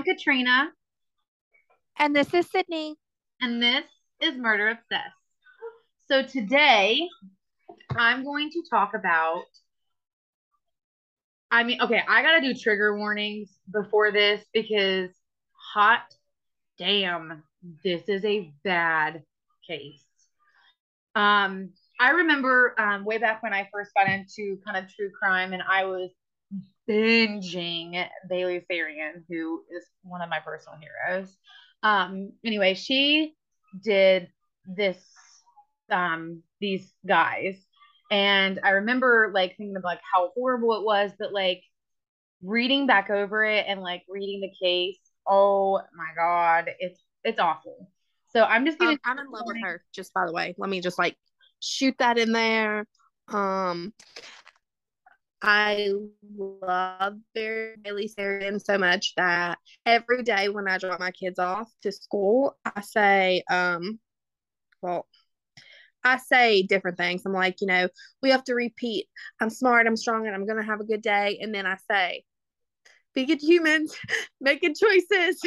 I'm Katrina. And this is Sydney. And this is Murder Obsessed. So today I'm going to talk about. I mean, okay, I gotta do trigger warnings before this because hot damn, this is a bad case. Um, I remember um, way back when I first got into kind of true crime, and I was binging Bailey Sarian, who is one of my personal heroes. Um, anyway, she did this um these guys and I remember like thinking of like how horrible it was, but like reading back over it and like reading the case, oh my god, it's it's awful. So I'm just gonna um, I'm in love with her, just by the way. Let me just like shoot that in there. Um I love Bailey Sarian so much that every day when I drop my kids off to school, I say, um, well, I say different things. I'm like, you know, we have to repeat. I'm smart, I'm strong, and I'm gonna have a good day. And then I say, be good humans, make good choices.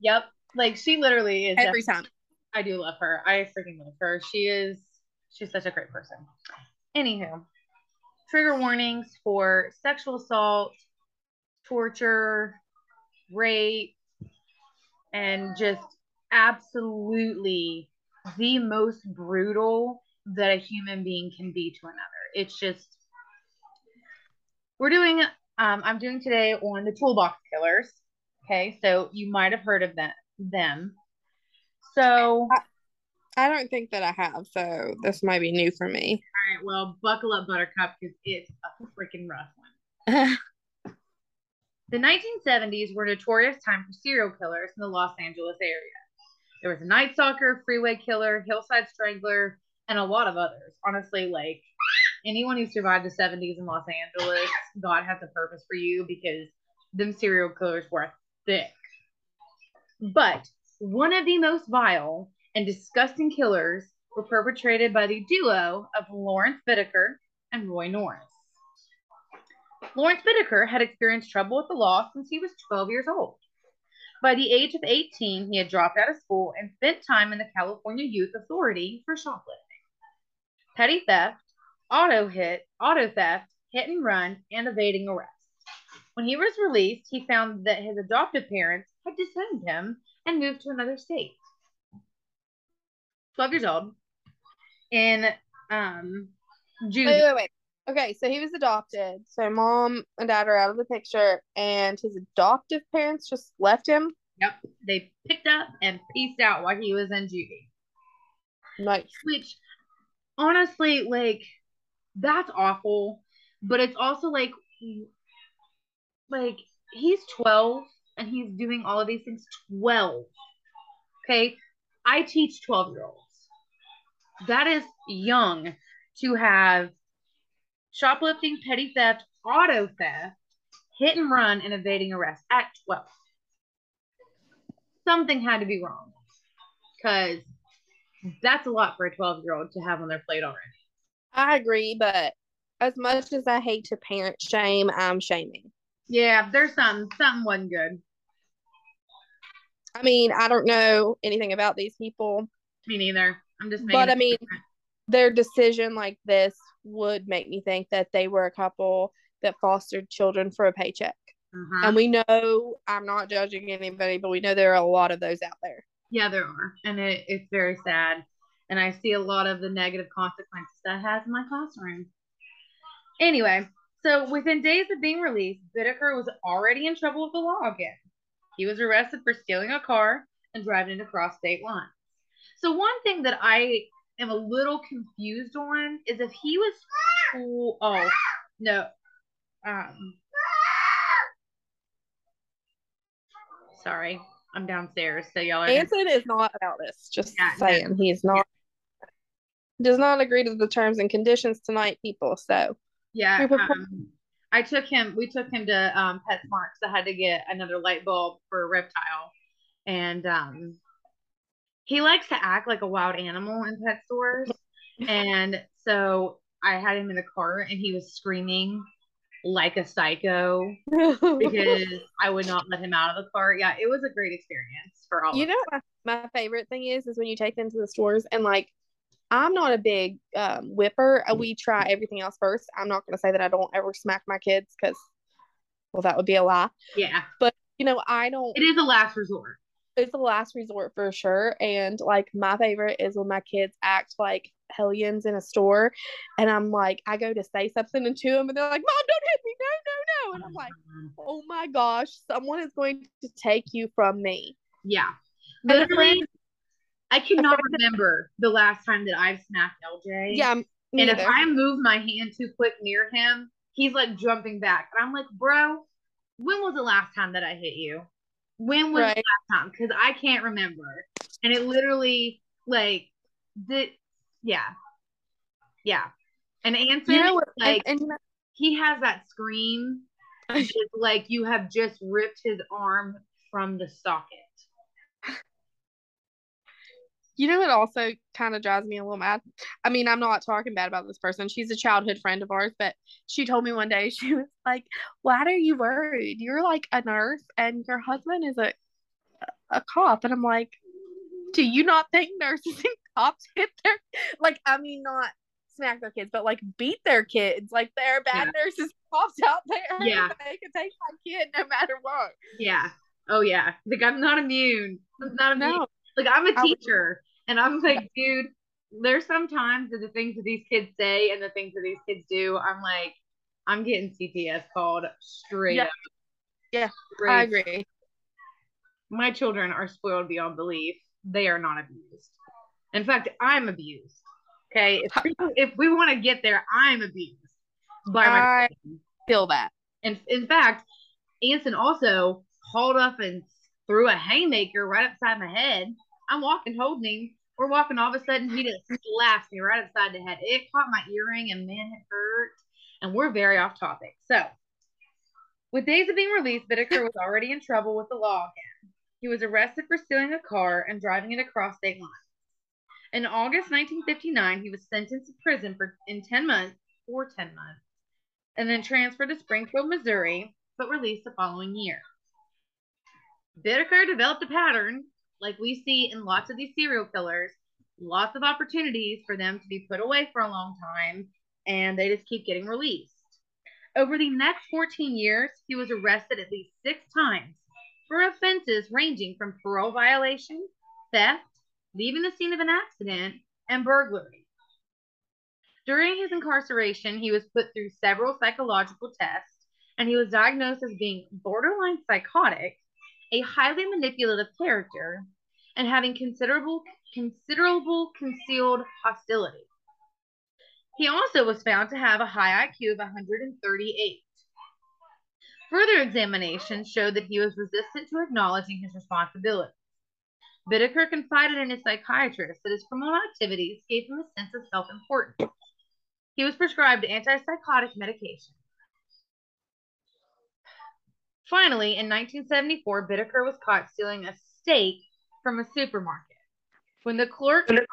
Yep. Like she literally is every time. I do love her. I freaking love her. She is she's such a great person. Anywho, trigger warnings for sexual assault, torture, rape, and just absolutely the most brutal that a human being can be to another. It's just we're doing um I'm doing today on the toolbox killers. Okay, so you might have heard of them them. So I, don't think that I have, so this might be new for me. All right, well, buckle up, Buttercup, because it's a freaking rough one. the 1970s were a notorious time for serial killers in the Los Angeles area. There was a Night Stalker, Freeway Killer, Hillside Strangler, and a lot of others. Honestly, like anyone who survived the 70s in Los Angeles, God has a purpose for you because them serial killers were thick. But one of the most vile and disgusting killers were perpetrated by the duo of Lawrence Bittaker and Roy Norris. Lawrence Bittaker had experienced trouble with the law since he was 12 years old. By the age of 18, he had dropped out of school and spent time in the California Youth Authority for shoplifting. Petty theft, auto hit, auto theft, hit and run, and evading arrest. When he was released, he found that his adoptive parents had disowned him and moved to another state. 12 years old. In um June. Wait, wait, wait. Okay, so he was adopted. So mom and dad are out of the picture, and his adoptive parents just left him. Yep, they picked up and pieced out while he was in juvie. Nice. Which, honestly, like, that's awful. But it's also like, like he's twelve and he's doing all of these things. Twelve. Okay, I teach twelve year olds. That is young to have shoplifting, petty theft, auto theft, hit and run, and evading arrest at 12. Something had to be wrong because that's a lot for a 12 year old to have on their plate already. I agree, but as much as I hate to parent shame, I'm shaming. Yeah, there's something, something wasn't good. I mean, I don't know anything about these people. Me neither. I'm just But I mean, their decision like this would make me think that they were a couple that fostered children for a paycheck. Uh-huh. And we know, I'm not judging anybody, but we know there are a lot of those out there. Yeah, there are. And it, it's very sad. And I see a lot of the negative consequences that has in my classroom. Anyway, so within days of being released, Bittaker was already in trouble with the law again. He was arrested for stealing a car and driving it across state lines. So one thing that I am a little confused on is if he was cool. Oh no, um, sorry, I'm downstairs, so y'all are. Anson is not about this. Just yeah, saying, he's not. Does not agree to the terms and conditions tonight, people. So yeah, um, I took him. We took him to um, PetSmart because I had to get another light bulb for a reptile, and um, he likes to act like a wild animal in pet stores. and so I had him in the car and he was screaming like a psycho because I would not let him out of the car. Yeah, it was a great experience for all. You know, my, my favorite thing is is when you take them to the stores and like I'm not a big um, whipper. Uh, we try everything else first. I'm not going to say that I don't ever smack my kids because, well, that would be a lie. Yeah. But, you know, I don't. It is a last resort. It's a last resort for sure. And, like, my favorite is when my kids act like hellions in a store. And I'm like, I go to say something to them and they're like, Mom, don't hit me. No, no, no. And I'm like, mm-hmm. oh my gosh, someone is going to take you from me. Yeah. Literally, I cannot remember the last time that I've smacked LJ. Yeah. and if I move my hand too quick near him, he's like jumping back. And I'm like, bro, when was the last time that I hit you? When was right. the last time? Because I can't remember. And it literally, like, the, yeah. Yeah. And Anson, you know, like, and, and, he has that scream. like you have just ripped his arm from the socket. You know what also kind of drives me a little mad? I mean, I'm not talking bad about this person. She's a childhood friend of ours, but she told me one day, she was like, Why are you worried? You're like a nurse and your husband is a a cop. And I'm like, Do you not think nurses and cops hit their like I mean not smack their kids, but like beat their kids. Like there are bad yeah. nurses cops out there. Yeah. They can take my kid no matter what. Yeah. Oh yeah. Like I'm not immune. I'm not immune. No. Like I'm a teacher. And I'm like, dude, there's sometimes that the things that these kids say and the things that these kids do, I'm like, I'm getting CPS called straight yeah. up. Yeah, straight I agree. My children are spoiled beyond belief. They are not abused. In fact, I'm abused. Okay. If we, if we want to get there, I'm abused by my I feel that. And in fact, Anson also hauled up and threw a haymaker right upside my head. I'm walking holding him we're walking, all of a sudden he just slaps me right upside the head. It caught my earring and man, it hurt. And we're very off topic. So, with days of being released, Bittaker was already in trouble with the law again. He was arrested for stealing a car and driving it across state lines. In August 1959, he was sentenced to prison for in 10 months, for 10 months, and then transferred to Springfield, Missouri, but released the following year. Bittaker developed a pattern like we see in lots of these serial killers, lots of opportunities for them to be put away for a long time and they just keep getting released. Over the next 14 years, he was arrested at least six times for offenses ranging from parole violation, theft, leaving the scene of an accident, and burglary. During his incarceration, he was put through several psychological tests and he was diagnosed as being borderline psychotic a highly manipulative character, and having considerable considerable concealed hostility. He also was found to have a high IQ of 138. Further examination showed that he was resistant to acknowledging his responsibility. Bittaker confided in his psychiatrist that his criminal activities gave him a sense of self importance. He was prescribed antipsychotic medication. Finally, in 1974, Bittaker was caught stealing a steak from a supermarket. When the clerk, the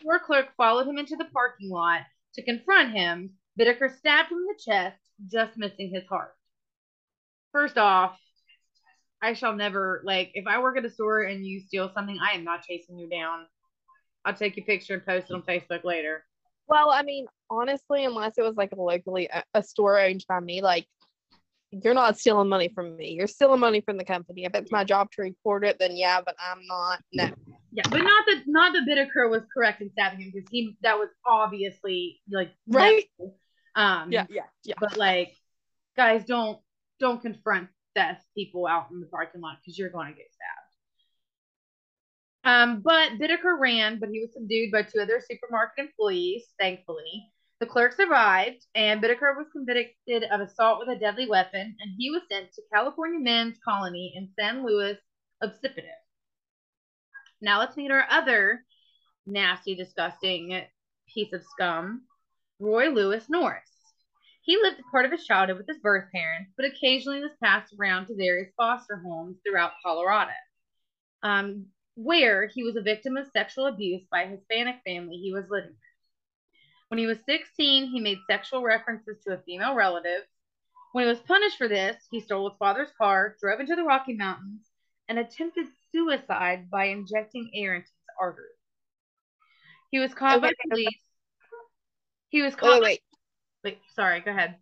store clerk followed him into the parking lot to confront him, Bittaker stabbed him in the chest, just missing his heart. First off, I shall never like if I work at a store and you steal something, I am not chasing you down. I'll take your picture and post it on Facebook later. Well, I mean, honestly, unless it was like a locally a store owned by me, like you're not stealing money from me. You're stealing money from the company. If it's my job to report it, then yeah, but I'm not. No. Yeah, but not that not that Bittaker was correct in stabbing him because he that was obviously like right. Um. Yeah, yeah, yeah. But like, guys, don't don't confront deaf people out in the parking lot because you're going to get stabbed. Um, but Bittaker ran, but he was subdued by two other supermarket employees, thankfully. The clerk survived, and Bittaker was convicted of assault with a deadly weapon, and he was sent to California Men's Colony in San Luis Obispo. Now let's meet our other nasty, disgusting piece of scum, Roy Lewis Norris. He lived part of his childhood with his birth parents, but occasionally was passed around to various foster homes throughout Colorado, um, where he was a victim of sexual abuse by a Hispanic family he was living with. When he was 16, he made sexual references to a female relative. When he was punished for this, he stole his father's car, drove into the Rocky Mountains, and attempted suicide by injecting air into his artery. He was caught by police. He was caught. Wait, wait, wait. Sorry, go ahead.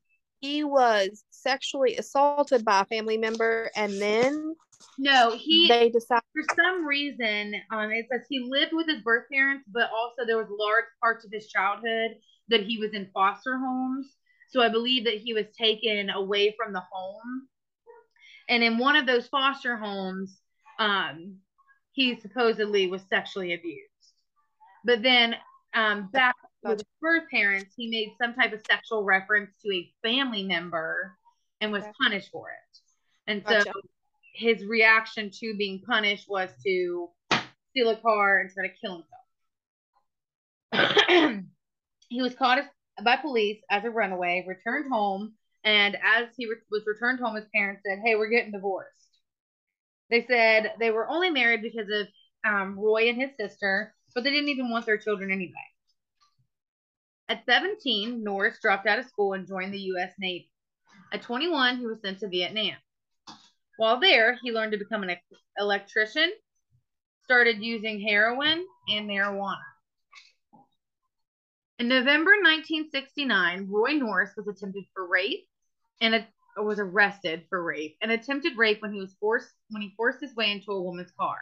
He was sexually assaulted by a family member, and then no, he they decided for some reason. Um, it says he lived with his birth parents, but also there was large parts of his childhood that he was in foster homes. So I believe that he was taken away from the home. And in one of those foster homes, um, he supposedly was sexually abused. But then um, back with his birth parents, he made some type of sexual reference to a family member and was okay. punished for it. And so his reaction to being punished was to steal a car and try to kill himself. he was caught by police as a runaway, returned home, and as he re- was returned home, his parents said, "Hey, we're getting divorced." They said they were only married because of um, Roy and his sister, but they didn't even want their children anyway. At 17, Norris dropped out of school and joined the U.S. Navy. At 21, he was sent to Vietnam. While there, he learned to become an electrician, started using heroin and marijuana. In November 1969, Roy Norris was attempted for rape and a, was arrested for rape and attempted rape when he was forced when he forced his way into a woman's car.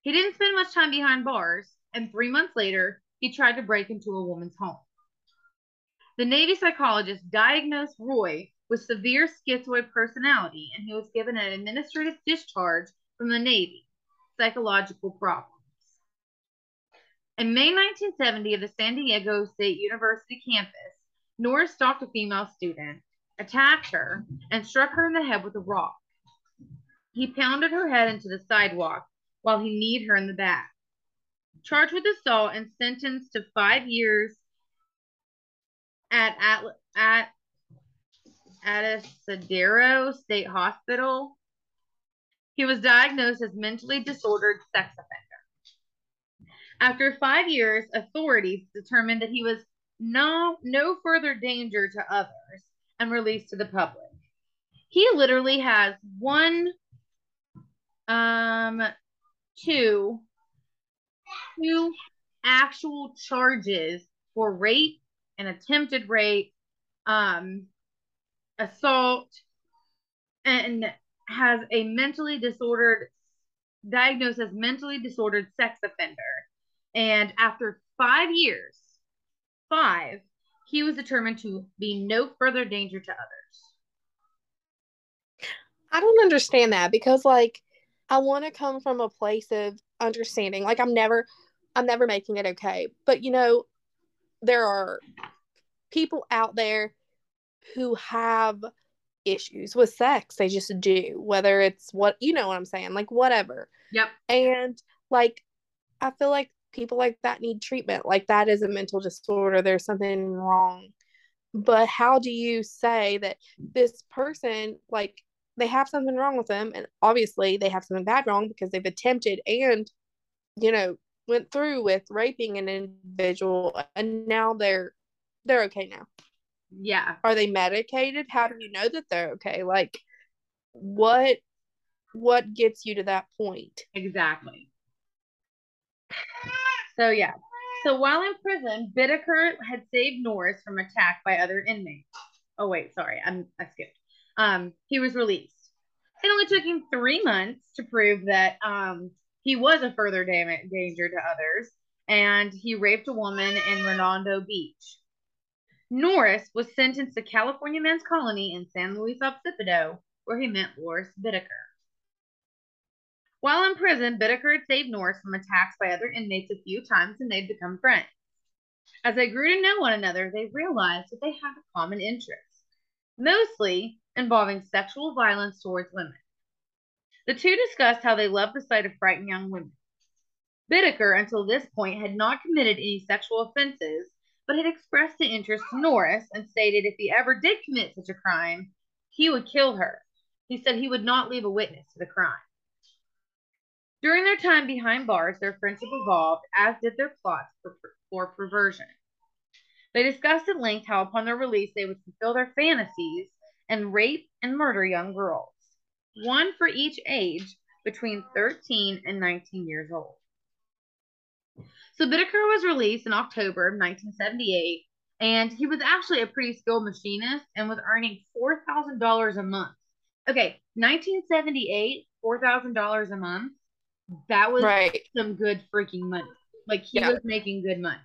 He didn't spend much time behind bars, and three months later, he tried to break into a woman's home. The Navy psychologist diagnosed Roy with severe schizoid personality, and he was given an administrative discharge from the Navy. Psychological problems. In May 1970, at the San Diego State University campus, Norris stalked a female student, attacked her, and struck her in the head with a rock. He pounded her head into the sidewalk while he kneed her in the back. Charged with assault and sentenced to five years at at at Atascadero State Hospital. He was diagnosed as mentally disordered sex offender. After five years, authorities determined that he was no no further danger to others and released to the public. He literally has one, um, two, two actual charges for rape and attempted rape, um, assault, and has a mentally disordered diagnosed as mentally disordered sex offender and after five years, five, he was determined to be no further danger to others. I don't understand that because, like, I want to come from a place of understanding. Like, I'm never, I'm never making it okay. But, you know, there are people out there who have issues with sex. They just do, whether it's what, you know what I'm saying, like, whatever. Yep. And, like, I feel like people like that need treatment. Like that is a mental disorder. There's something wrong. But how do you say that this person, like, they have something wrong with them? And obviously they have something bad wrong because they've attempted and, you know, went through with raping an individual and now they're they're okay now. Yeah. Are they medicated? How do you know that they're okay? Like what what gets you to that point? Exactly. So yeah. So while in prison, Bittaker had saved Norris from attack by other inmates. Oh wait, sorry, I'm I skipped. Um, he was released. It only took him three months to prove that um he was a further dam- danger to others, and he raped a woman in Redondo Beach. Norris was sentenced to California Men's Colony in San Luis Obispo, where he met Lawrence Bittaker. While in prison, Bittaker had saved Norris from attacks by other inmates a few times and they'd become friends. As they grew to know one another, they realized that they had a common interest, mostly involving sexual violence towards women. The two discussed how they loved the sight of frightened young women. Bittaker, until this point, had not committed any sexual offenses, but had expressed an interest to Norris and stated if he ever did commit such a crime, he would kill her. He said he would not leave a witness to the crime. During their time behind bars, their friendship evolved, as did their plots for, for perversion. They discussed at length how, upon their release, they would fulfill their fantasies and rape and murder young girls, one for each age between 13 and 19 years old. So Bittaker was released in October of 1978, and he was actually a pretty skilled machinist and was earning $4,000 a month. Okay, 1978, $4,000 a month. That was Right. some good freaking money. Like he Yeah. was making good money.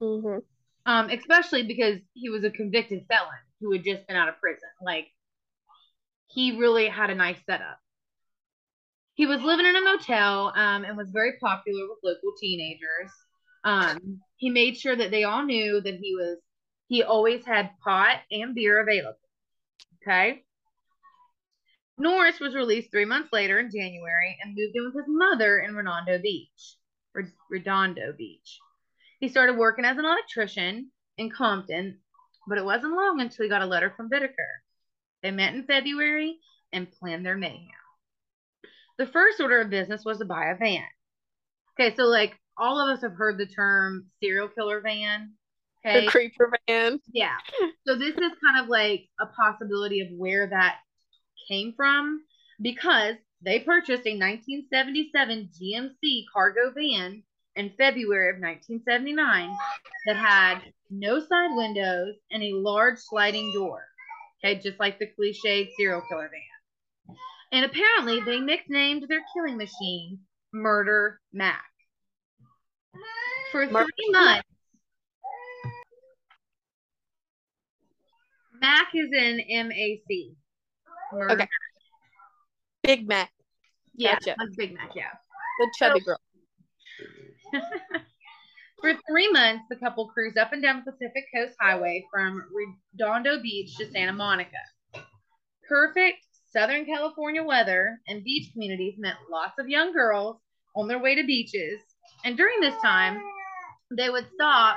hmm Um, especially because he was a convicted felon who had just been out of prison. Like he really had a nice setup. He was living in a motel um, and was very popular with local teenagers. Um, he made sure that they all knew that he was he always had pot and beer available. Okay. Norris was released three months later in January and moved in with his mother in Redondo Beach. Redondo Beach. He started working as an electrician in Compton, but it wasn't long until he got a letter from Bittaker. They met in February and planned their mayhem. The first order of business was to buy a van. Okay, so like all of us have heard the term serial killer van. Okay. The creeper van. Yeah. So this is kind of like a possibility of where that came from because they purchased a 1977 GMC cargo van in February of 1979 that had no side windows and a large sliding door. Okay, just like the cliched serial killer van. And apparently they nicknamed their killing machine Murder Mac. For three months, Mac is in M A C. Okay. Big Mac. Yeah, Gotcha. Big Mac, yeah. The chubby girl. For three months, the couple cruised up and down the Pacific Coast Highway from Redondo Beach to Santa Monica. Perfect Southern California weather and beach communities meant lots of young girls on their way to beaches. And during this time, they would stop.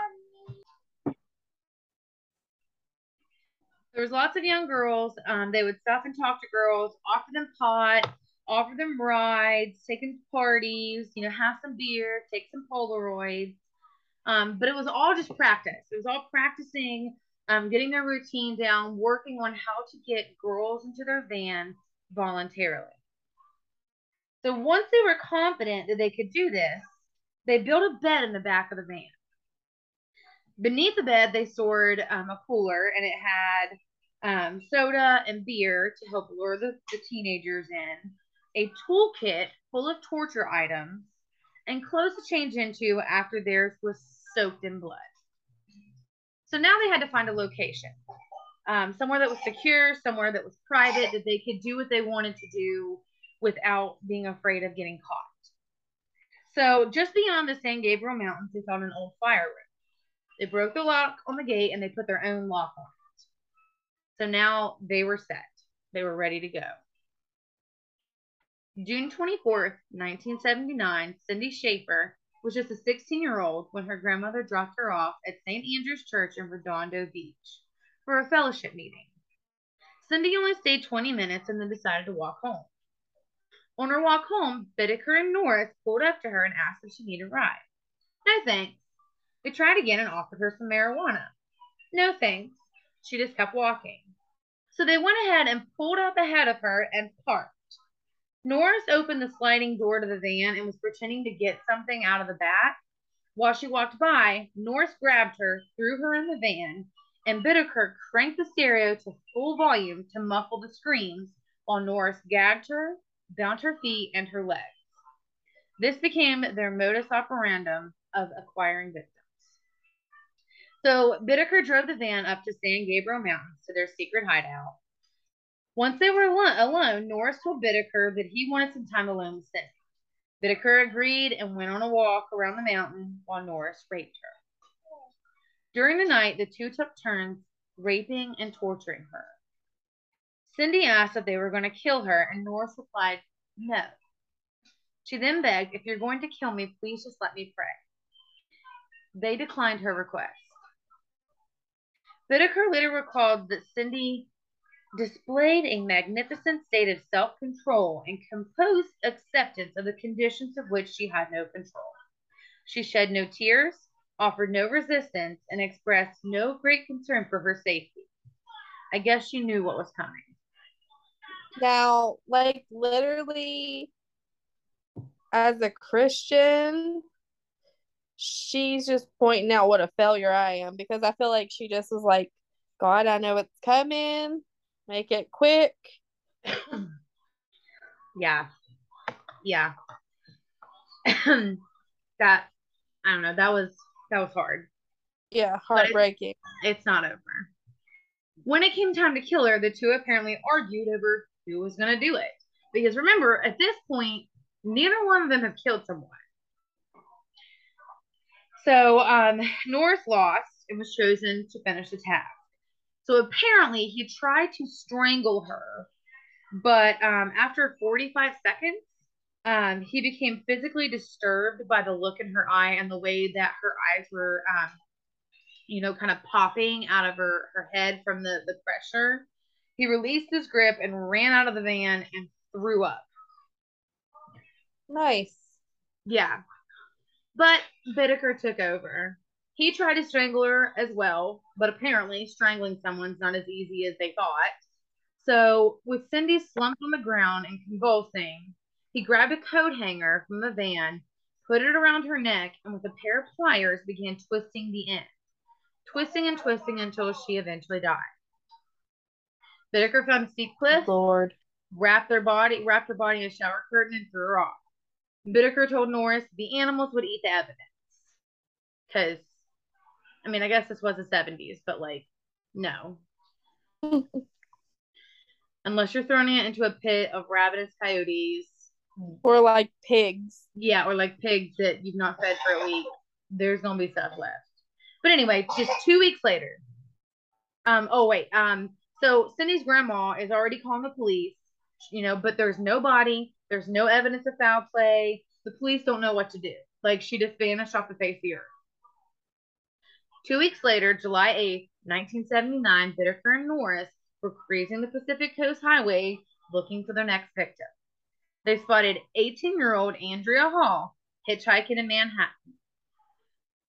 There was lots of young girls. Um, they would stop and talk to girls, offer them pot, offer them rides, take them to parties, you know, have some beer, take some Polaroids. Um, but it was all just practice. It was all practicing, um, getting their routine down, working on how to get girls into their van voluntarily. So once they were confident that they could do this, they built a bed in the back of the van. Beneath the bed, they stored um, a cooler, and it had um, soda and beer to help lure the, the teenagers in, a toolkit full of torture items, and clothes to change into after theirs was soaked in blood. So now they had to find a location, um, somewhere that was secure, somewhere that was private, that they could do what they wanted to do without being afraid of getting caught. So just beyond the San Gabriel Mountains, they found an old fire road. They broke the lock on the gate and they put their own lock on it. So now they were set. They were ready to go. June 24th, 1979, Cindy Schaefer was just a 16 year old when her grandmother dropped her off at St. Andrew's Church in Redondo Beach for a fellowship meeting. Cindy only stayed 20 minutes and then decided to walk home. On her walk home, Bittaker and Norris pulled up to her and asked if she needed a ride. No thanks. They tried again and offered her some marijuana. No thanks. She just kept walking. So they went ahead and pulled up ahead of her and parked. Norris opened the sliding door to the van and was pretending to get something out of the back. While she walked by, Norris grabbed her, threw her in the van, and Bittaker cranked the stereo to full volume to muffle the screams while Norris gagged her, bound her feet and her legs. This became their modus operandum of acquiring victims. So Bittaker drove the van up to San Gabriel Mountains to their secret hideout. Once they were alone, Norris told Bittaker that he wanted some time alone with Cindy. Bittaker agreed and went on a walk around the mountain while Norris raped her. During the night, the two took turns raping and torturing her. Cindy asked if they were going to kill her, and Norris replied, no. She then begged, if you're going to kill me, please just let me pray. They declined her request. Bittaker later recalled that Cindy displayed a magnificent state of self control and composed acceptance of the conditions of which she had no control. She shed no tears, offered no resistance, and expressed no great concern for her safety. I guess she knew what was coming. Now, like literally, as a Christian, she's just pointing out what a failure I am because I feel like she just was like, God, I know it's coming. Make it quick. yeah. Yeah. that I don't know. That was that was hard. Yeah, heartbreaking. It's, it's not over. When it came time to kill her, the two apparently argued over who was going to do it. Because remember, at this point, neither one of them have killed someone. So um, Norris lost and was chosen to finish the task. So apparently, he tried to strangle her, but um, after 45 seconds, um, he became physically disturbed by the look in her eye and the way that her eyes were, um, you know, kind of popping out of her, her head from the, the pressure. He released his grip and ran out of the van and threw up. Nice. Yeah. But Bittaker took over. He tried to strangle her as well, but apparently strangling someone's not as easy as they thought. So, with Cindy slumped on the ground and convulsing, he grabbed a coat hanger from the van, put it around her neck, and with a pair of pliers began twisting the end, twisting and twisting until she eventually died. Bittaker found a steep cliff, Lord. wrapped their body, wrapped her body in a shower curtain, and threw her off. Bittaker told Norris the animals would eat the evidence. Because, I mean, I guess this was the 70s, but like, no. Unless you're throwing it into a pit of ravenous coyotes or like pigs. Yeah, or like pigs that you've not fed for a week. There's gonna be stuff left. But anyway, just two weeks later. Um. Oh wait. Um. So Cindy's grandma is already calling the police. You know, but there's no body. There's no evidence of foul play. The police don't know what to do. Like she just vanished off the face of the earth. Two weeks later, July 8th, 1979, Bittaker and Norris were cruising the Pacific Coast Highway looking for their next victim they spotted 18 year old Andrea Hall hitchhiking in Manhattan.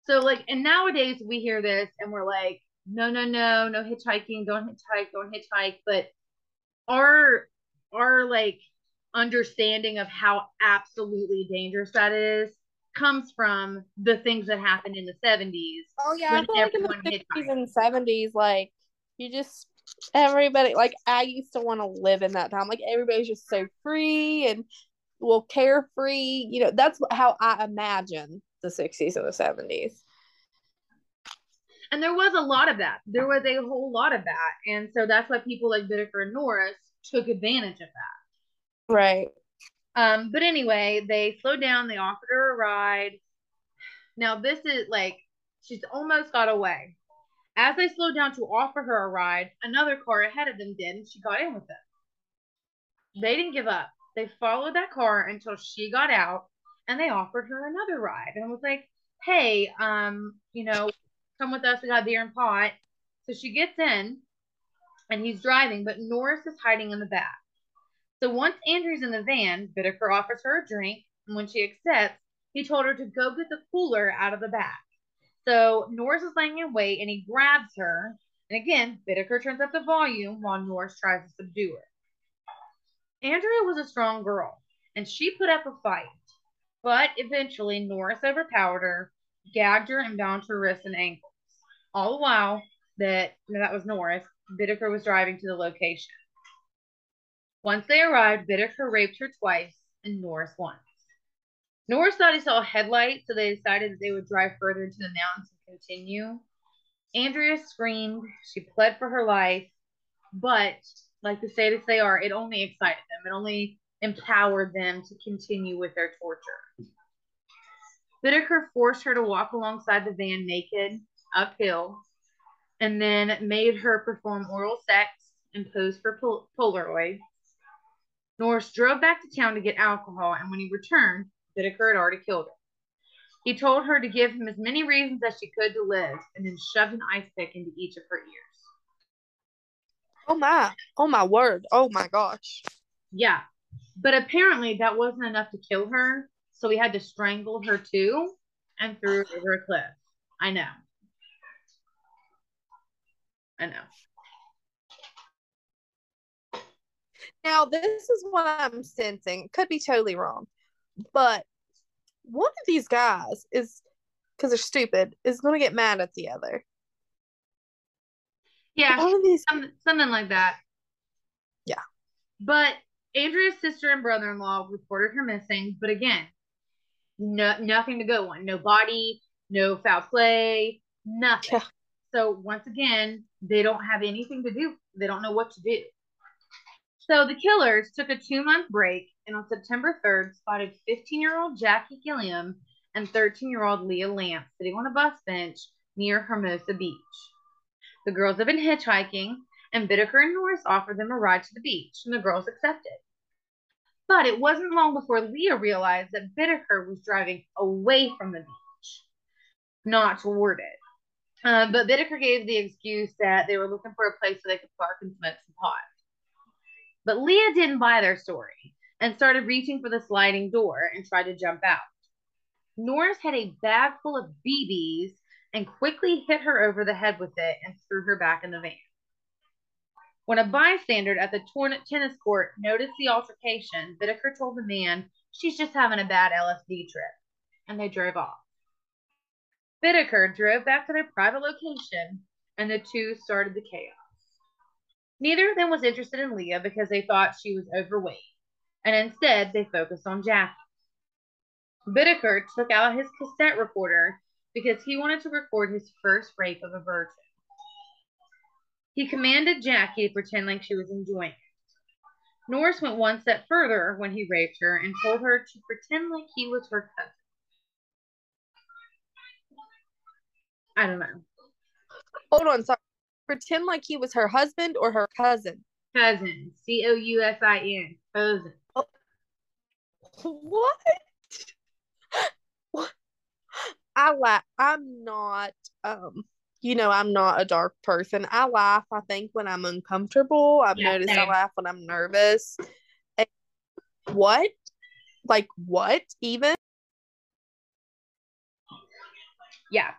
So, like, and nowadays we hear this and we're like, no, no, no, no hitchhiking, don't hitchhike, don't hitchhike. But our, our like understanding of how absolutely dangerous that is comes from the things that happened in the 70s. Oh, yeah. I feel like in the 60s and 70s, like, you just everybody like I used to want to live in that time. Like everybody's just so free and well carefree. You know, that's how I imagine the 60s and the 70s. And there was a lot of that. There was a whole lot of that. And so that's why people like Bittaker and Norris took advantage of that. Right. Um, but anyway, they slowed down, they offered her a ride. Now this is like she's almost got away. As they slowed down to offer her a ride, another car ahead of them did, and she got in with them. They didn't give up. They followed that car until she got out, and they offered her another ride, and was like, "Hey, um, you know, come with us. We got beer and pot." So she gets in, and he's driving, but Norris is hiding in the back. So once Andrea's in the van, Bittaker offers her a drink, and when she accepts, he told her to go get the cooler out of the back. So Norris is laying in wait and he grabs her. And again, Bittaker turns up the volume while Norris tries to subdue her. Andrea was a strong girl and she put up a fight. But eventually, Norris overpowered her, gagged her, and bound her wrists and ankles. All the while that that was Norris, Bittaker was driving to the location. Once they arrived, Bittaker raped her twice and Norris once. Norris thought he saw a headlight, so they decided that they would drive further into the mountains and continue. Andrea screamed. She pled for her life, but like the sadists they are, it only excited them. It only empowered them to continue with their torture. Bittaker forced her to walk alongside the van naked, uphill, and then made her perform oral sex and pose for pol- Polaroid. Norris drove back to town to get alcohol, and when he returned, Bittaker had already killed her. He told her to give him as many reasons as she could to live, and then shoved an ice pick into each of her ears. Oh my, oh my word, oh my gosh. Yeah, but apparently that wasn't enough to kill her, so he had to strangle her too and threw her over a cliff. I know. I know. Now this is what I'm sensing. Could be totally wrong, but one of these guys is because they're stupid is going to get mad at the other. Yeah, one of these something, something like that. Yeah, but Andrea's sister and brother-in-law reported her missing, but again, no nothing to go on. No body, no foul play, nothing. Yeah. So once again, they don't have anything to do. They don't know what to do. So the killers took a two month break and on September 3rd spotted 15 year old Jackie Gilliam and 13 year old Leah Lamp sitting on a bus bench near Hermosa Beach. The girls had been hitchhiking and Bittaker and Norris offered them a ride to the beach and the girls accepted. But it wasn't long before Leah realized that Bittaker was driving away from the beach, not toward it. Uh, but Bittaker gave the excuse that they were looking for a place where they could park and smoke some pot. But Leah didn't buy their story and started reaching for the sliding door and tried to jump out. Norris had a bag full of BBs and quickly hit her over the head with it and threw her back in the van. When a bystander at the tournament tennis court noticed the altercation, Bittaker told the man she's just having a bad LSD trip, and they drove off. Bittaker drove back to their private location, and the two started the chaos. Neither of them was interested in Leah because they thought she was overweight, and instead they focused on Jackie. Bittaker took out his cassette recorder because he wanted to record his first rape of a virgin. He commanded Jackie to pretend like she was enjoying it. Norris went one step further when he raped her and told her to pretend like he was her cousin. I don't know. Hold on, sorry. Pretend like he was her husband or her cousin. Cousin. C O U S I N. Cousin. What? what? I laugh. I'm not um you know, I'm not a dark person. I laugh, I think, when I'm uncomfortable. I've yeah, noticed same. I laugh when I'm nervous. And what? Like, what even? Yeah.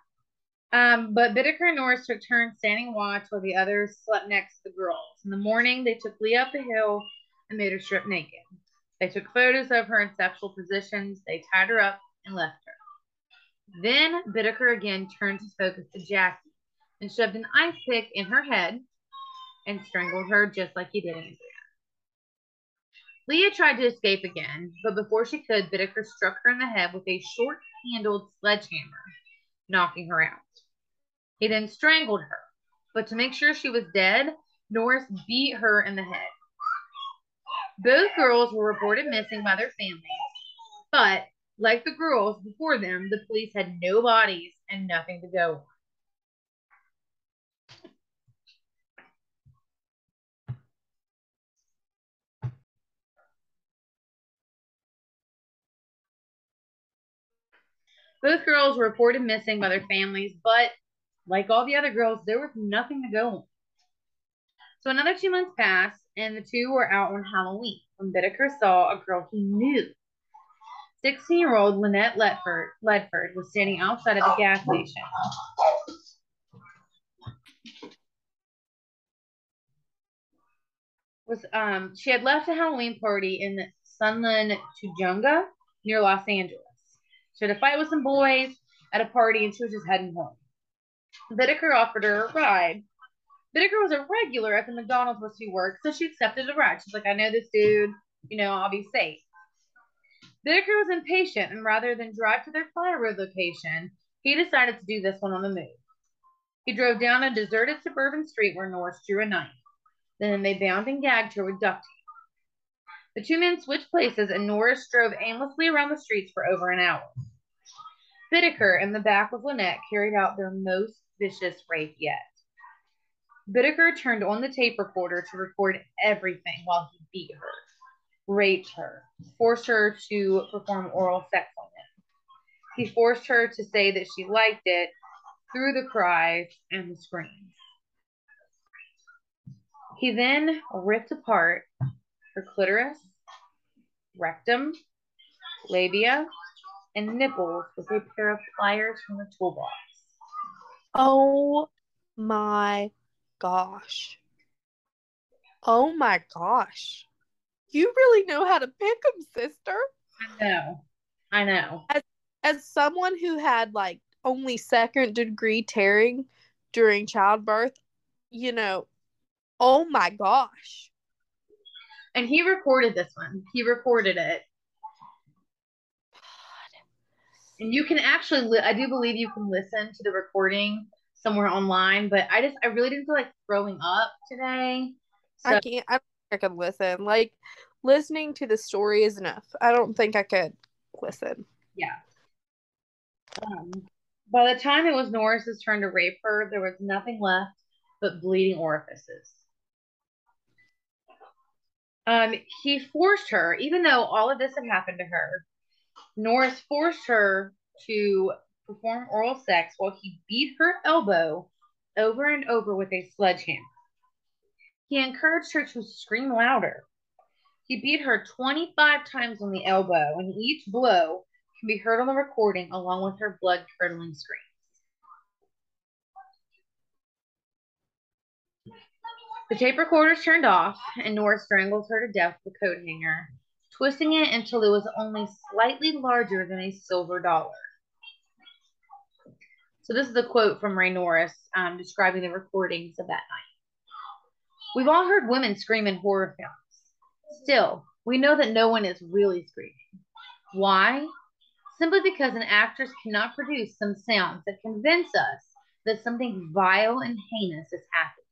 Um, but Bittaker and Norris took turns standing watch while the others slept next to the girls. In the morning, they took Leah up the hill and made her strip naked. They took photos of her in sexual positions. They tied her up and left her. Then Bittaker again turned his focus to Jackie and shoved an ice pick in her head and strangled her just like he did Andrea. Leah tried to escape again, but before she could, Bittaker struck her in the head with a short handled sledgehammer, knocking her out. He then strangled her, but to make sure she was dead, Norris beat her in the head. Both girls were reported missing by their families, but like the girls before them, the police had no bodies and nothing to go on. Both girls were reported missing by their families, but like all the other girls, there was nothing to go on. So another two months passed, and the two were out on Halloween when Bittaker saw a girl he knew. 16 year old Lynette Ledford, Ledford was standing outside of the gas station. Was um she had left a Halloween party in Sunland Tujunga near Los Angeles. She had a fight with some boys at a party and she was just heading home. Bittaker offered her a ride. Bittaker was a regular at the McDonald's where she worked, so she accepted the ride. She's like, I know this dude, you know, I'll be safe. Bittaker was impatient, and rather than drive to their fire road location, he decided to do this one on the move. He drove down a deserted suburban street where Norris drew a knife. Then they bound and gagged her with duct tape. The two men switched places, and Norris drove aimlessly around the streets for over an hour. Bittaker in the back of Lynette carried out their most vicious rape yet. Bittaker turned on the tape recorder to record everything while he beat her, raped her, forced her to perform oral sex on him. He forced her to say that she liked it through the cries and the screams. He then ripped apart her clitoris, rectum, labia, and nipples with a pair of pliers from the toolbox. Oh my gosh. Oh my gosh. You really know how to pick them, sister. I know. I know. As, as someone who had like only second degree tearing during childbirth, you know, oh my gosh. And he recorded this one. He recorded it. And you can actually, li- I do believe you can listen to the recording somewhere online, but I just, I really didn't feel like throwing up today. So. I can't, I don't think I could listen. Like, listening to the story is enough. I don't think I could listen. Yeah. Um, by the time it was Norris's turn to rape her, there was nothing left but bleeding orifices. Um, he forced her, even though all of this had happened to her, Norris forced her to perform oral sex while he beat her elbow over and over with a sledgehammer. He encouraged her to scream louder. He beat her 25 times on the elbow, and each blow can be heard on the recording along with her blood curdling screams. The tape recorder's turned off, and Norris strangles her to death with a coat hanger, twisting it until it was only slightly larger than a silver dollar. So this is a quote from Roy Norris um, describing the recordings of that night. We've all heard women scream in horror films. Still, we know that no one is really screaming. Why? Simply because an actress cannot produce some sounds that convince us that something vile and heinous is happening.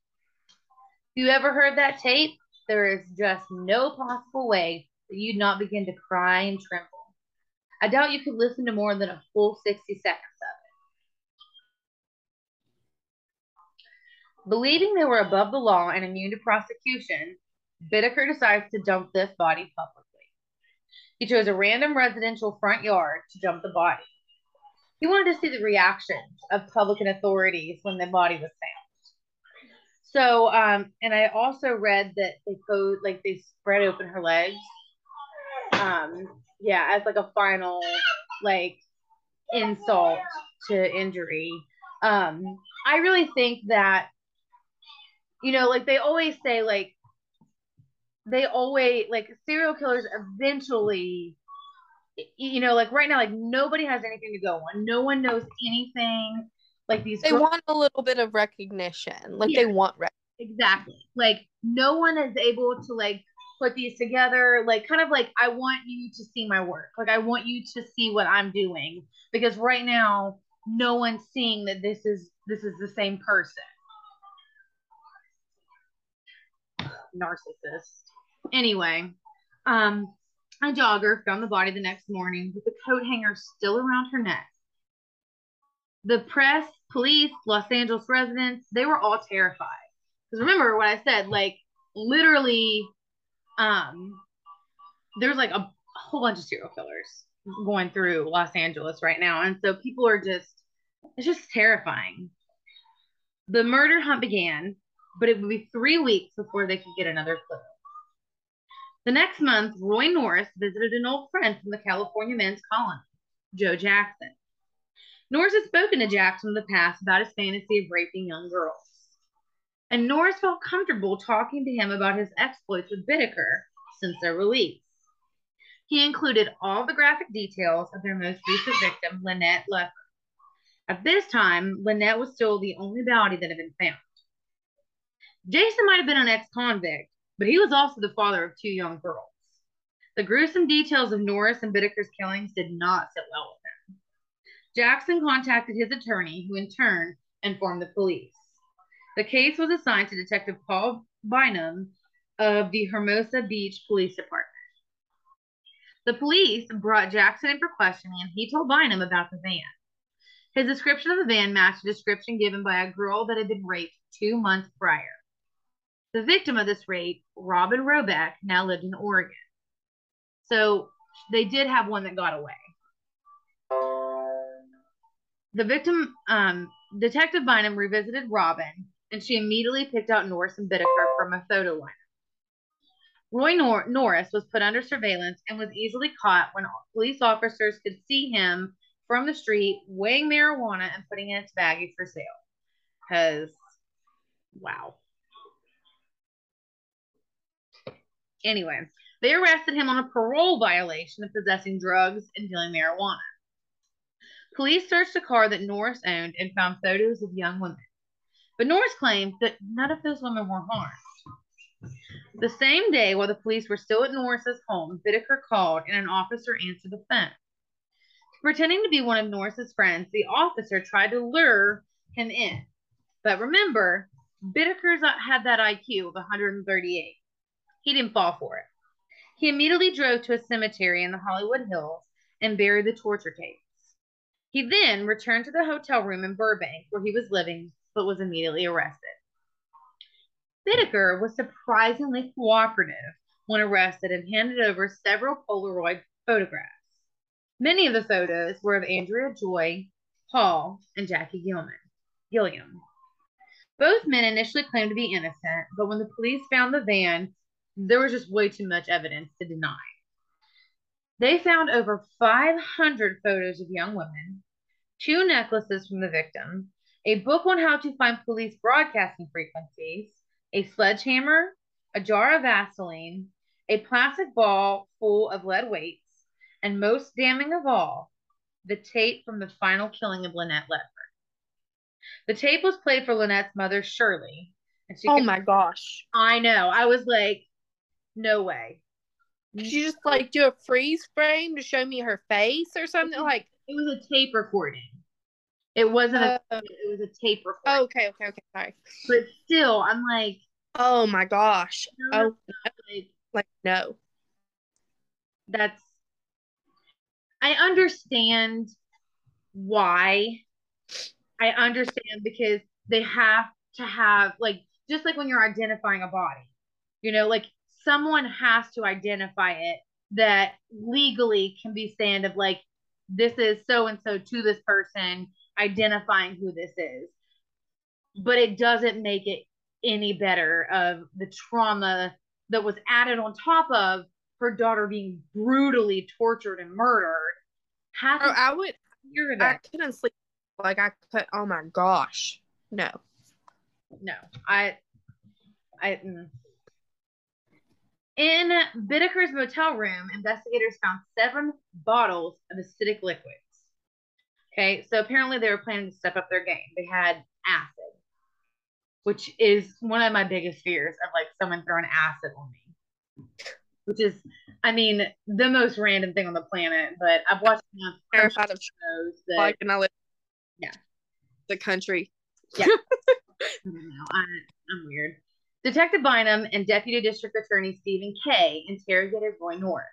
you ever heard that tape? There is just no possible way that you'd not begin to cry and tremble. I doubt you could listen to more than a full 60 seconds of it. Believing they were above the law and immune to prosecution, Bittaker decides to dump this body publicly. He chose a random residential front yard to dump the body. He wanted to see the reactions of public and authorities when the body was found. So, um, and I also read that they put like they spread open her legs um yeah as like a final like insult to injury. Um i really think that you know like they always say like they always like serial killers eventually you know like right now like nobody has anything to go on. No one knows anything. Like these they girls- want a little bit of recognition. Like yeah, they want rec- exactly. Like no one is able to like put these together like kind of like i want you to see my work. Like i want you to see what i'm doing. Because right now no one's seeing that this is this is the same person. Narcissist. Anyway um a jogger found the body the next morning with the coat hanger still around her neck. The press police los angeles residents they were all terrified. Because remember what i said like literally um there's like a, whole bunch of serial killers going through Los Angeles right now. And so people are just it's just terrifying. The murder hunt began, but it would be three weeks before they could get another clue. The next month, Roy Norris visited an old friend from the California men's colony, Joe Jackson. Norris had spoken to Jackson in the past about his fantasy of raping young girls and Norris felt comfortable talking to him about his exploits with Bittaker since their release. He included all the graphic details of their most recent victim, Lynette Ledford. At this time, Lynette was still the only body that had been found. Jackson might have been an ex convict, but he was also the father of two young girls. The gruesome details of Norris and Bittaker's killings did not sit well with him. Jackson contacted his attorney, who in turn informed the police. The case was assigned to Detective Paul Bynum of the Hermosa Beach Police Department. The police brought Jackson in for questioning, and he told Bynum about the van. His description of the van matched a description given by a girl that had been raped two months prior. The victim of this rape, Robin Robeck, now lived in Oregon. So they did have one that got away. The victim, um, Detective Bynum revisited Robin and she immediately picked out Norris and Bittaker from a photo lineup. Roy Nor- Norris was put under surveillance and was easily caught when police officers could see him from the street weighing marijuana and putting it into baggie for sale. Because, wow. Anyway, They arrested him on a parole violation of possessing drugs and dealing marijuana. Police searched a car that Norris owned and found photos of young women. But Norris claimed that none of those women were harmed. The same day, while the police were still at Norris's home, Bittaker called and an officer answered the phone. Pretending to be one of Norris's friends, the officer tried to lure him in. But remember, Bittaker's had that IQ of 138. He didn't fall for it. He immediately drove to a cemetery in the Hollywood Hills and buried the torture tapes. He then returned to the hotel room in Burbank where he was living, but was immediately arrested. Bittaker was surprisingly cooperative when arrested and handed over several Polaroid photographs. Many of the photos were of Andrea Joy, Hall, and Jackie Gilman, Gilliam. Both men initially claimed to be innocent, but when the police found the van, there was just way too much evidence to deny. They found over 500 photos of young women, two necklaces from the victim, a book on how to find police broadcasting frequencies, a sledgehammer, a jar of Vaseline, a plastic ball full of lead weights, and most damning of all, the tape from the final killing of Lynette Ledford. The tape was played for Lynette's mother, Shirley. And she oh could, my gosh. I know. I was like, no way. Did you just like do a freeze frame to show me her face or something? Mm-hmm. Like it was a tape recording. It wasn't uh, a it was a tape recording. Oh, okay, okay, okay, sorry. But still, I'm like Oh my gosh. oh like, like no. That's I understand why. I understand because they have to have like just like when you're identifying a body. You know, like someone has to identify it that legally can be stand of like this is so and so to this person identifying who this is but it doesn't make it any better of the trauma that was added on top of her daughter being brutally tortured and murdered oh, i would hear that. i couldn't sleep like i could oh my gosh no no i i mm. In Bittaker's motel room, investigators found seven bottles of acidic liquids. Okay, so apparently they were planning to step up their game. They had acid, which is one of my biggest fears of like someone throwing acid on me. Which is, I mean, the most random thing on the planet. But I've watched enough terrified of shows that, like, and I live, yeah, the country. Yeah, I don't know. I, I'm weird. Detective Bynum and Deputy District Attorney Stephen Kay interrogated Roy Norris.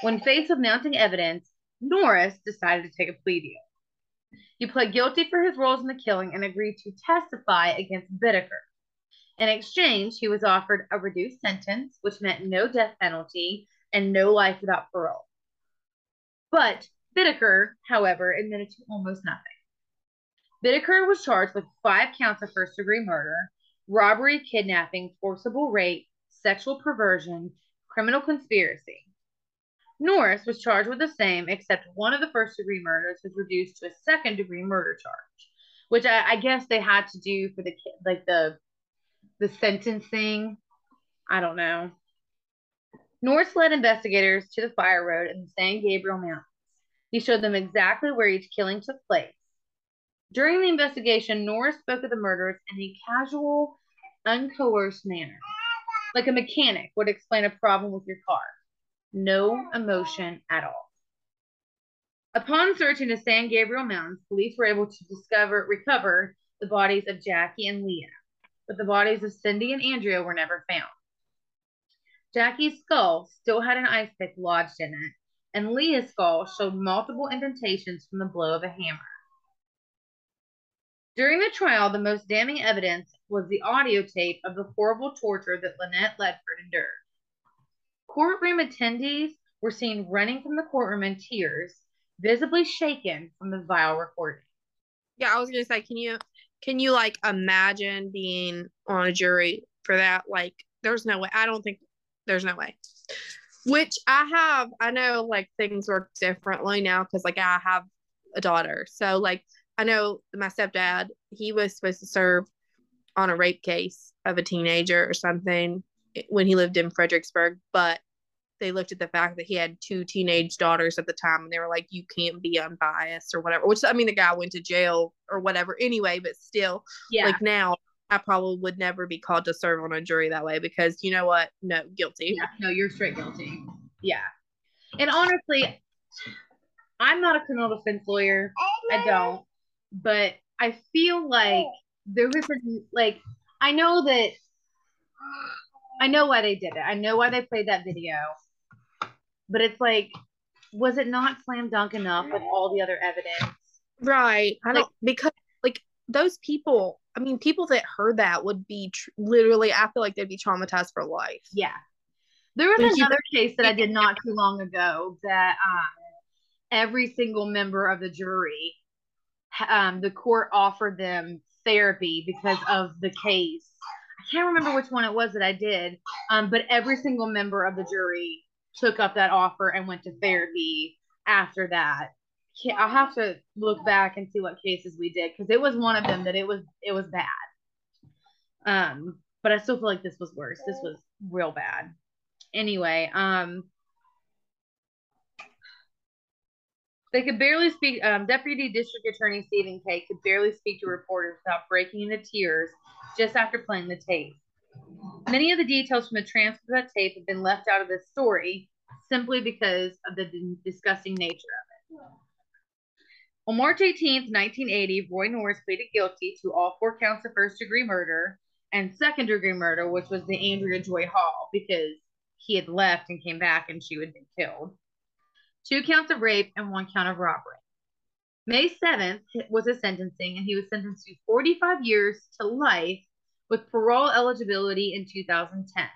When faced with mounting evidence, Norris decided to take a plea deal. He pled guilty for his roles in the killing and agreed to testify against Bittaker. In exchange, he was offered a reduced sentence, which meant no death penalty and no life without parole. But Bittaker, however, admitted to almost nothing. Bittaker was charged with five counts of first degree murder, robbery, kidnapping, forcible rape, sexual perversion, criminal conspiracy. Norris was charged with the same, except one of the first degree murders was reduced to a second degree murder charge, which I, I guess they had to do for the like the the sentencing. I don't know. Norris led investigators to the fire road in the San Gabriel Mountains. He showed them exactly where each killing took place during the investigation, Norris spoke of the murders in a casual, uncoerced manner, like a mechanic would explain a problem with your car. No emotion at all. Upon searching the San Gabriel Mountains, police were able to discover recover the bodies of Jackie and Leah, but the bodies of Cindy and Andrea were never found. Jackie's skull still had an ice pick lodged in it, and Leah's skull showed multiple indentations from the blow of a hammer. During the trial, the most damning evidence was the audio tape of the horrible torture that Lynette Ledford endured. Courtroom attendees were seen running from the courtroom in tears, visibly shaken from the vile recording. Yeah, I was gonna say, can you can you like imagine being on a jury for that? Like, there's no way. I don't think there's no way. Which I have, I know like things work differently now because like I have a daughter. So like I know my stepdad, he was supposed to serve on a rape case of a teenager or something when he lived in Fredericksburg, but they looked at the fact that he had two teenage daughters at the time and they were like, you can't be unbiased or whatever. Which I mean, the guy went to jail or whatever anyway, but still, yeah. like now, I probably would never be called to serve on a jury that way because you know what? No, guilty. Yeah, no, you're straight guilty. Yeah. And honestly, I'm not a criminal defense lawyer. I oh, don't. But I feel like oh. there was a, like, I know that I know why they did it. I know why they played that video. But it's like, was it not slam dunk enough with all the other evidence? Right. I don't because like those people. I mean, people that heard that would be tr- literally. I feel like they'd be traumatized for life. Yeah. There was another you- case that I did not too long ago that um, every single member of the jury, um, the court offered them therapy because of the case. I can't remember which one it was that I did, um, but every single member of the jury took up that offer and went to therapy after that. I'll have to look back and see what cases we did because it was one of them that it was it was bad. Um, but I still feel like this was worse. This was real bad. Anyway, um, they could barely speak. Um, Deputy District Attorney Stephen Kay could barely speak to reporters without breaking into tears just after playing the tape. Many of the details from the transcript of that tape have been left out of this story simply because of the disgusting nature of it. On March 18th, 1980, Roy Norris pleaded guilty to all four counts of first degree murder and second degree murder, which was the Andrea Joy Hall, because he had left and came back and she had been killed. Two counts of rape and one count of robbery. May 7th was his sentencing, and he was sentenced to 45 years to life with parole eligibility in 2010.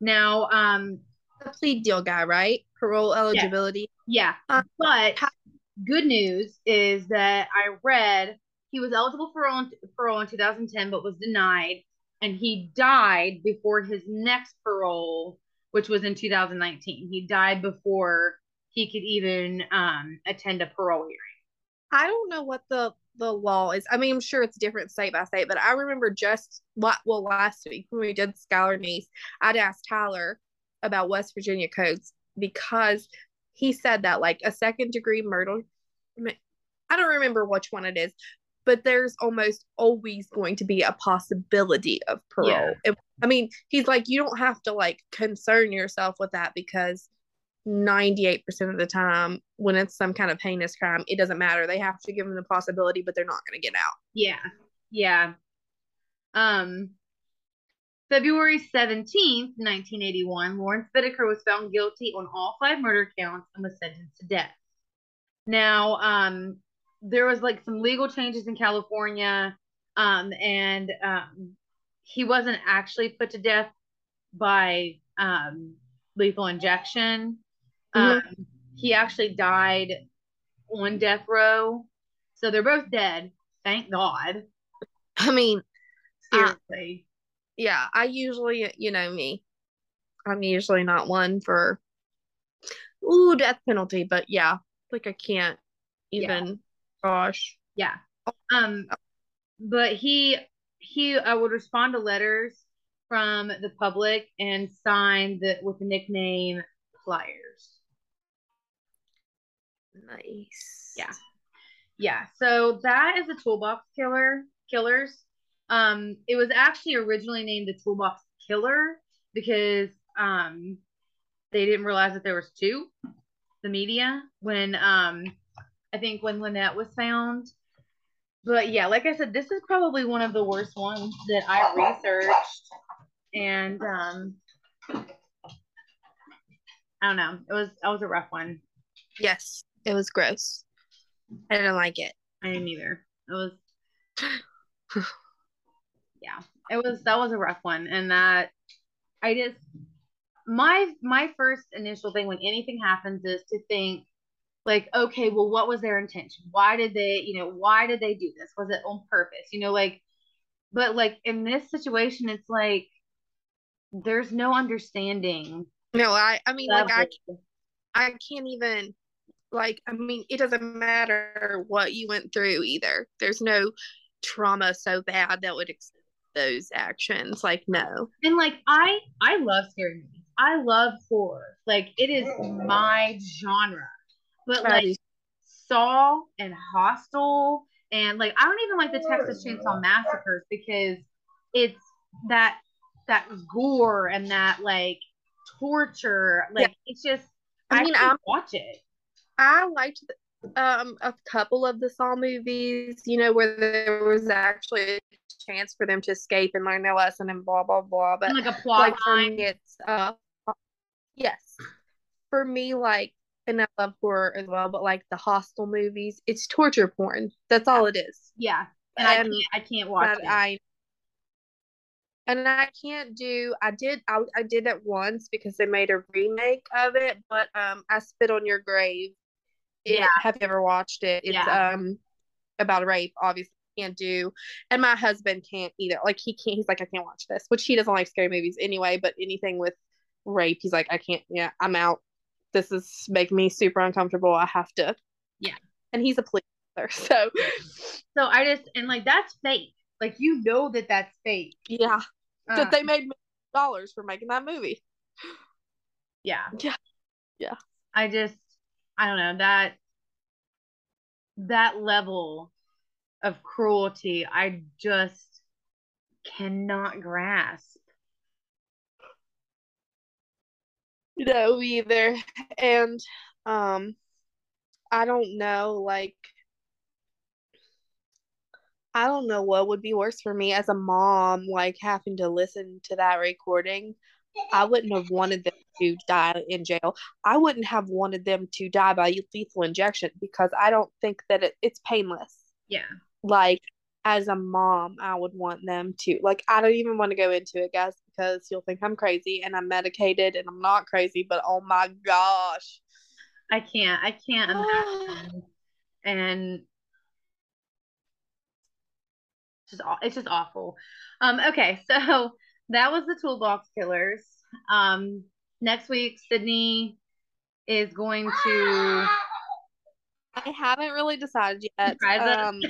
Now, um, the plea deal guy, right? Parole eligibility. Yeah. yeah. Uh, but good news is that I read he was eligible for parole, parole in 2010, but was denied. And he died before his next parole, which was in 2019. He died before he could even um, attend a parole hearing. I don't know what the the law is. I mean, I'm sure it's different state by state, but I remember just what well last week when we did Skylar Neese, I'd asked Tyler about West Virginia codes because he said that like a second degree murder. I don't remember which one it is, but there's almost always going to be a possibility of parole. Yeah. I mean, he's like, you don't have to like concern yourself with that because 98% of the time when it's some kind of heinous crime it doesn't matter. They have to give them the possibility but they're not going to get out. Yeah. Yeah. Um february 17th 1981 lawrence Bittaker was found guilty on all five murder counts and was sentenced to death. Now um there was like some legal changes in california um and um he wasn't actually put to death by um lethal injection Mm-hmm. Um, he actually died on death row. So they're both dead. Thank God. I mean, seriously. I, yeah, I usually, you know me, I'm usually not one for ooh death penalty, but yeah, like I can't even. Yeah. Gosh. Yeah. Um, but he he I would respond to letters from the public and sign that with the nickname Pliers. Nice. Yeah. Yeah. So that is a toolbox killer killers. Um, it was actually originally named the toolbox killer because um they didn't realize that there was two, the media, when um I think when Lynette was found. But yeah, like I said, this is probably one of the worst ones that I researched. And um I don't know. It was that was a rough one. Yes. It was gross. I didn't like it. I didn't either. It was yeah. It was that was a rough one. And that I just my my first initial thing when anything happens is to think like okay well what was their intention why did they you know why did they do this was it on purpose you know like but like in this situation it's like there's no understanding no i i mean like i i can't even like i mean it doesn't matter what you went through either there's no trauma so bad that would ex- those actions. Like no. And like I I love scary movies. I love horror. Like it is oh. my genre. But like Saw and Hostel and like I don't even like the Texas Chainsaw Massacres because it's that that gore and that like torture. Like yeah. it's just I, I mean I watch it. I liked um a couple of the Saw movies, you know, where there was actually a chance for them to escape and learn their lesson and blah blah blah. But like a plot like, line. it's uh yes. For me, like and I love horror as well, but like the hostel movies, it's torture porn. That's all it is. Yeah. And, and I can't I can't watch it. I and I can't do. I did. I, I did it once because they made a remake of it. But um, I spit on your grave. It, yeah. Have you ever watched it? It's yeah. um about rape. Obviously, can't do, and my husband can't either. Like he can't. He's like, I can't watch this, which he doesn't like scary movies anyway. But anything with rape, he's like, I can't. Yeah, I'm out. This is making me super uncomfortable. I have to. Yeah. And he's a police officer, so. So I just and like that's fake. Like you know that that's fake. Yeah that they made dollars for making that movie. Yeah. Yeah. Yeah. I just I don't know that that level of cruelty I just cannot grasp. No, either. And um I don't know like I don't know what would be worse for me as a mom, like having to listen to that recording. I wouldn't have wanted them to die in jail. I wouldn't have wanted them to die by lethal injection because I don't think that it, it's painless. Yeah. Like as a mom, I would want them to like I don't even want to go into it, guys, because you'll think I'm crazy and I'm medicated and I'm not crazy, but oh my gosh. I can't. I can't imagine. and just it's just awful. Um, okay, so that was the toolbox killers. Um, next week, Sydney is going to. I haven't really decided yet. Um,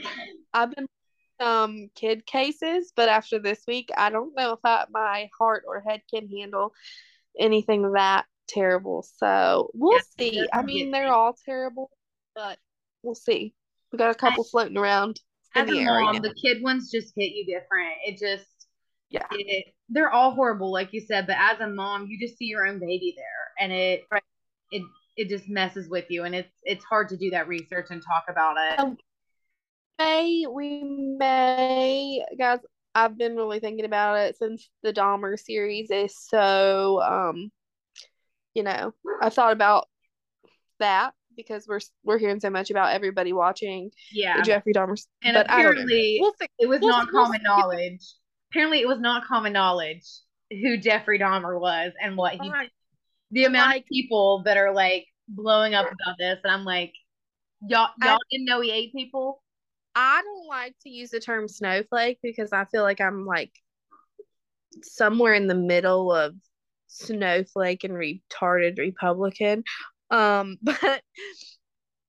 I've been um kid cases, but after this week, I don't know if I, my heart or head can handle anything that terrible. So we'll yes, see. I mean, they're all terrible, but we'll see. We got a couple I, floating around as a mom, the kid ones just hit you different. It just yeah, it, they're all horrible, like you said. But as a mom, you just see your own baby there, and it right. it it just messes with you, and it's it's hard to do that research and talk about it. Um, may we may guys. I've been really thinking about it since the Dahmer series is so um you know, I thought about that because we're we're hearing so much about everybody watching yeah Jeffrey Dahmer. And but apparently, we'll it was we'll not we'll common knowledge. Apparently, it was not common knowledge who Jeffrey Dahmer was and what he. Right. The amount like, of people that are like blowing up about this, and I'm like, y'all y'all I, didn't know he ate people. I don't like to use the term snowflake because I feel like I'm like somewhere in the middle of snowflake and retarded Republican. Um, but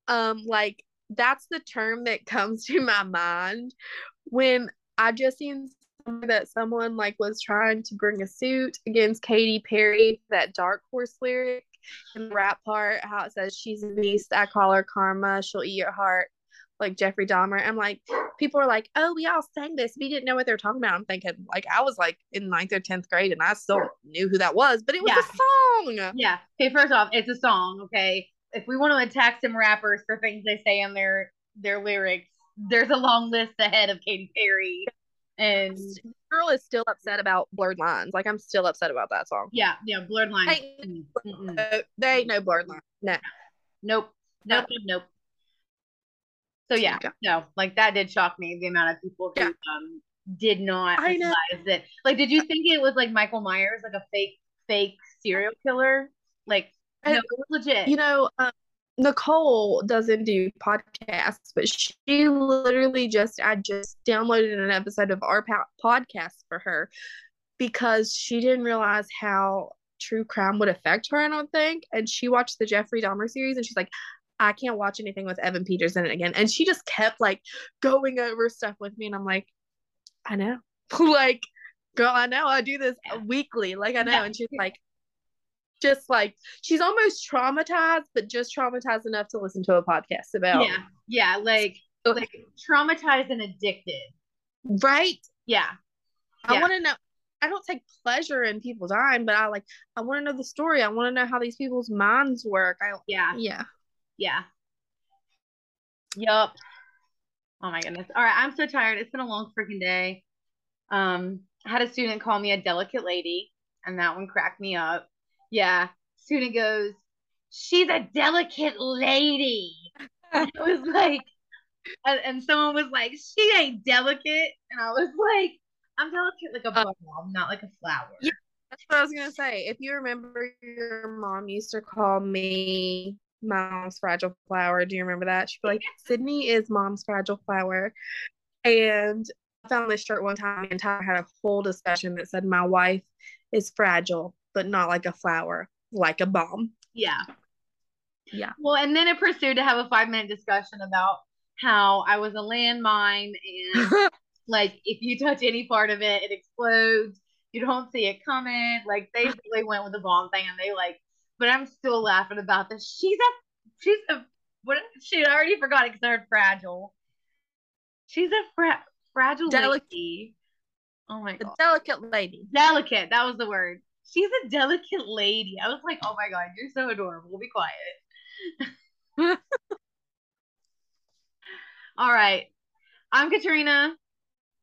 um, like that's the term that comes to my mind when I just seen that someone like was trying to bring a suit against Katy Perry, that dark horse lyric in the rap part, how it says she's a beast, I call her karma, she'll eat your heart like Jeffrey Dahmer. I'm like, people are like, oh, we all sang this. We didn't know what they're talking about. I'm thinking, like, I was like in ninth or 10th grade and I still knew who that was, but it was yeah. a song. Yeah. Okay. First off, it's a song. Okay. If we want to attack some rappers for things they say in their, their lyrics, there's a long list ahead of Katy Perry. And girl is still upset about blurred lines. Like I'm still upset about that song. Yeah, yeah, blurred lines. Hey, uh, there ain't no blurred lines. No. Nope. Nope. Nope. nope. So yeah, no, like that did shock me the amount of people who yeah. um did not I realize know. it. Like, did you think it was like Michael Myers, like a fake fake serial killer? Like, no, it was legit. You know, um, Nicole doesn't do podcasts, but she literally just I just downloaded an episode of our podcast for her because she didn't realize how true crime would affect her. I don't think, and she watched the Jeffrey Dahmer series, and she's like, I can't watch anything with Evan Peters in it again. And she just kept like going over stuff with me. And I'm like, I know. like, girl, I know I do this weekly. Like I know. And she's like, just like she's almost traumatized, but just traumatized enough to listen to a podcast about. Yeah. Yeah. Like like traumatized and addicted. Right? Yeah. I yeah. want to know I don't take pleasure in people dying, but I like I want to know the story. I want to know how these people's minds work. I yeah. Yeah. Yeah. Yup. Oh my goodness. All right, I'm so tired. It's been a long freaking day. Um, I had a student call me a delicate lady, and that one cracked me up. Yeah. Student goes, She's a delicate lady. it was like and, and, someone was like, She ain't delicate. And I was like, I'm delicate like a uh, bomb, not like a flower. Yeah, that's what I was gonna say. If you remember your mom used to call me mom's fragile flower. Do you remember that? She'd be like, Sydney is mom's fragile flower. And I found this shirt one time and Tyler had a whole discussion that said my wife is fragile, but not like a flower, like a bomb. Yeah. Yeah. Well, and then it pursued to have a five minute discussion about how I was a landmine and like if you touch any part of it, it explodes. You don't see it coming. Like they really went with the bomb thing and they like but I'm still laughing about this. She's a she's a what she I already forgot it because I heard fragile. She's a fra- fragile delicate. lady. Oh my god. A delicate lady. Delicate. That was the word. She's a delicate lady. I was like, oh my god, you're so adorable. Be quiet. All right. I'm Katrina.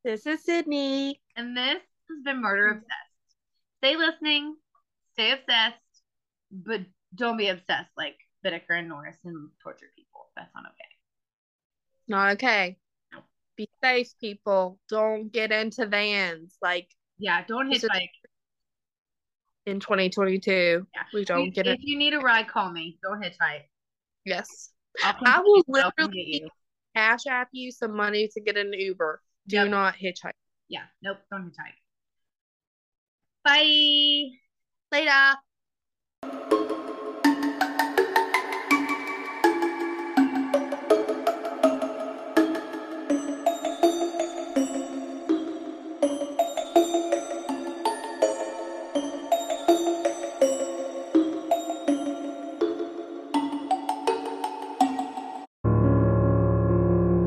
This is Sydney. And this has been Murder mm-hmm. Obsessed. Stay listening. Stay obsessed but don't be obsessed like Bittaker and Norris and torture people. That's not okay. Not okay. No. Be safe, people. Don't get into vans. Like yeah, don't hit hitchhike. In 2022, yeah. we don't if, get it. If you need a ride, call me. Don't hitchhike. Yes, I will literally cash app you some money to get an Uber. Do yep. not hitchhike. Yeah, nope, don't hitchhike. Bye. Later.